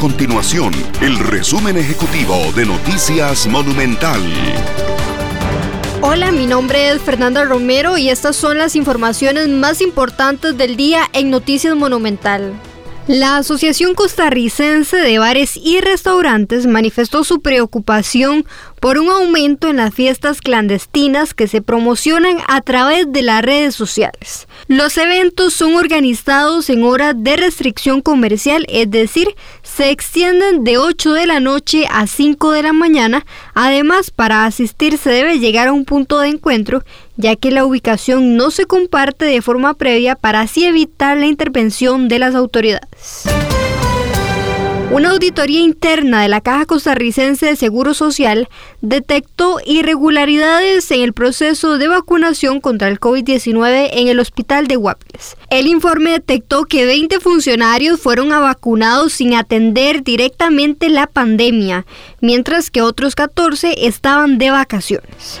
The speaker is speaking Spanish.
continuación el resumen ejecutivo de Noticias Monumental. Hola, mi nombre es Fernanda Romero y estas son las informaciones más importantes del día en Noticias Monumental. La Asociación Costarricense de Bares y Restaurantes manifestó su preocupación por un aumento en las fiestas clandestinas que se promocionan a través de las redes sociales. Los eventos son organizados en horas de restricción comercial, es decir, se extienden de 8 de la noche a 5 de la mañana. Además, para asistir se debe llegar a un punto de encuentro, ya que la ubicación no se comparte de forma previa para así evitar la intervención de las autoridades. Una auditoría interna de la Caja Costarricense de Seguro Social detectó irregularidades en el proceso de vacunación contra el COVID-19 en el hospital de Guapiles. El informe detectó que 20 funcionarios fueron vacunados sin atender directamente la pandemia, mientras que otros 14 estaban de vacaciones.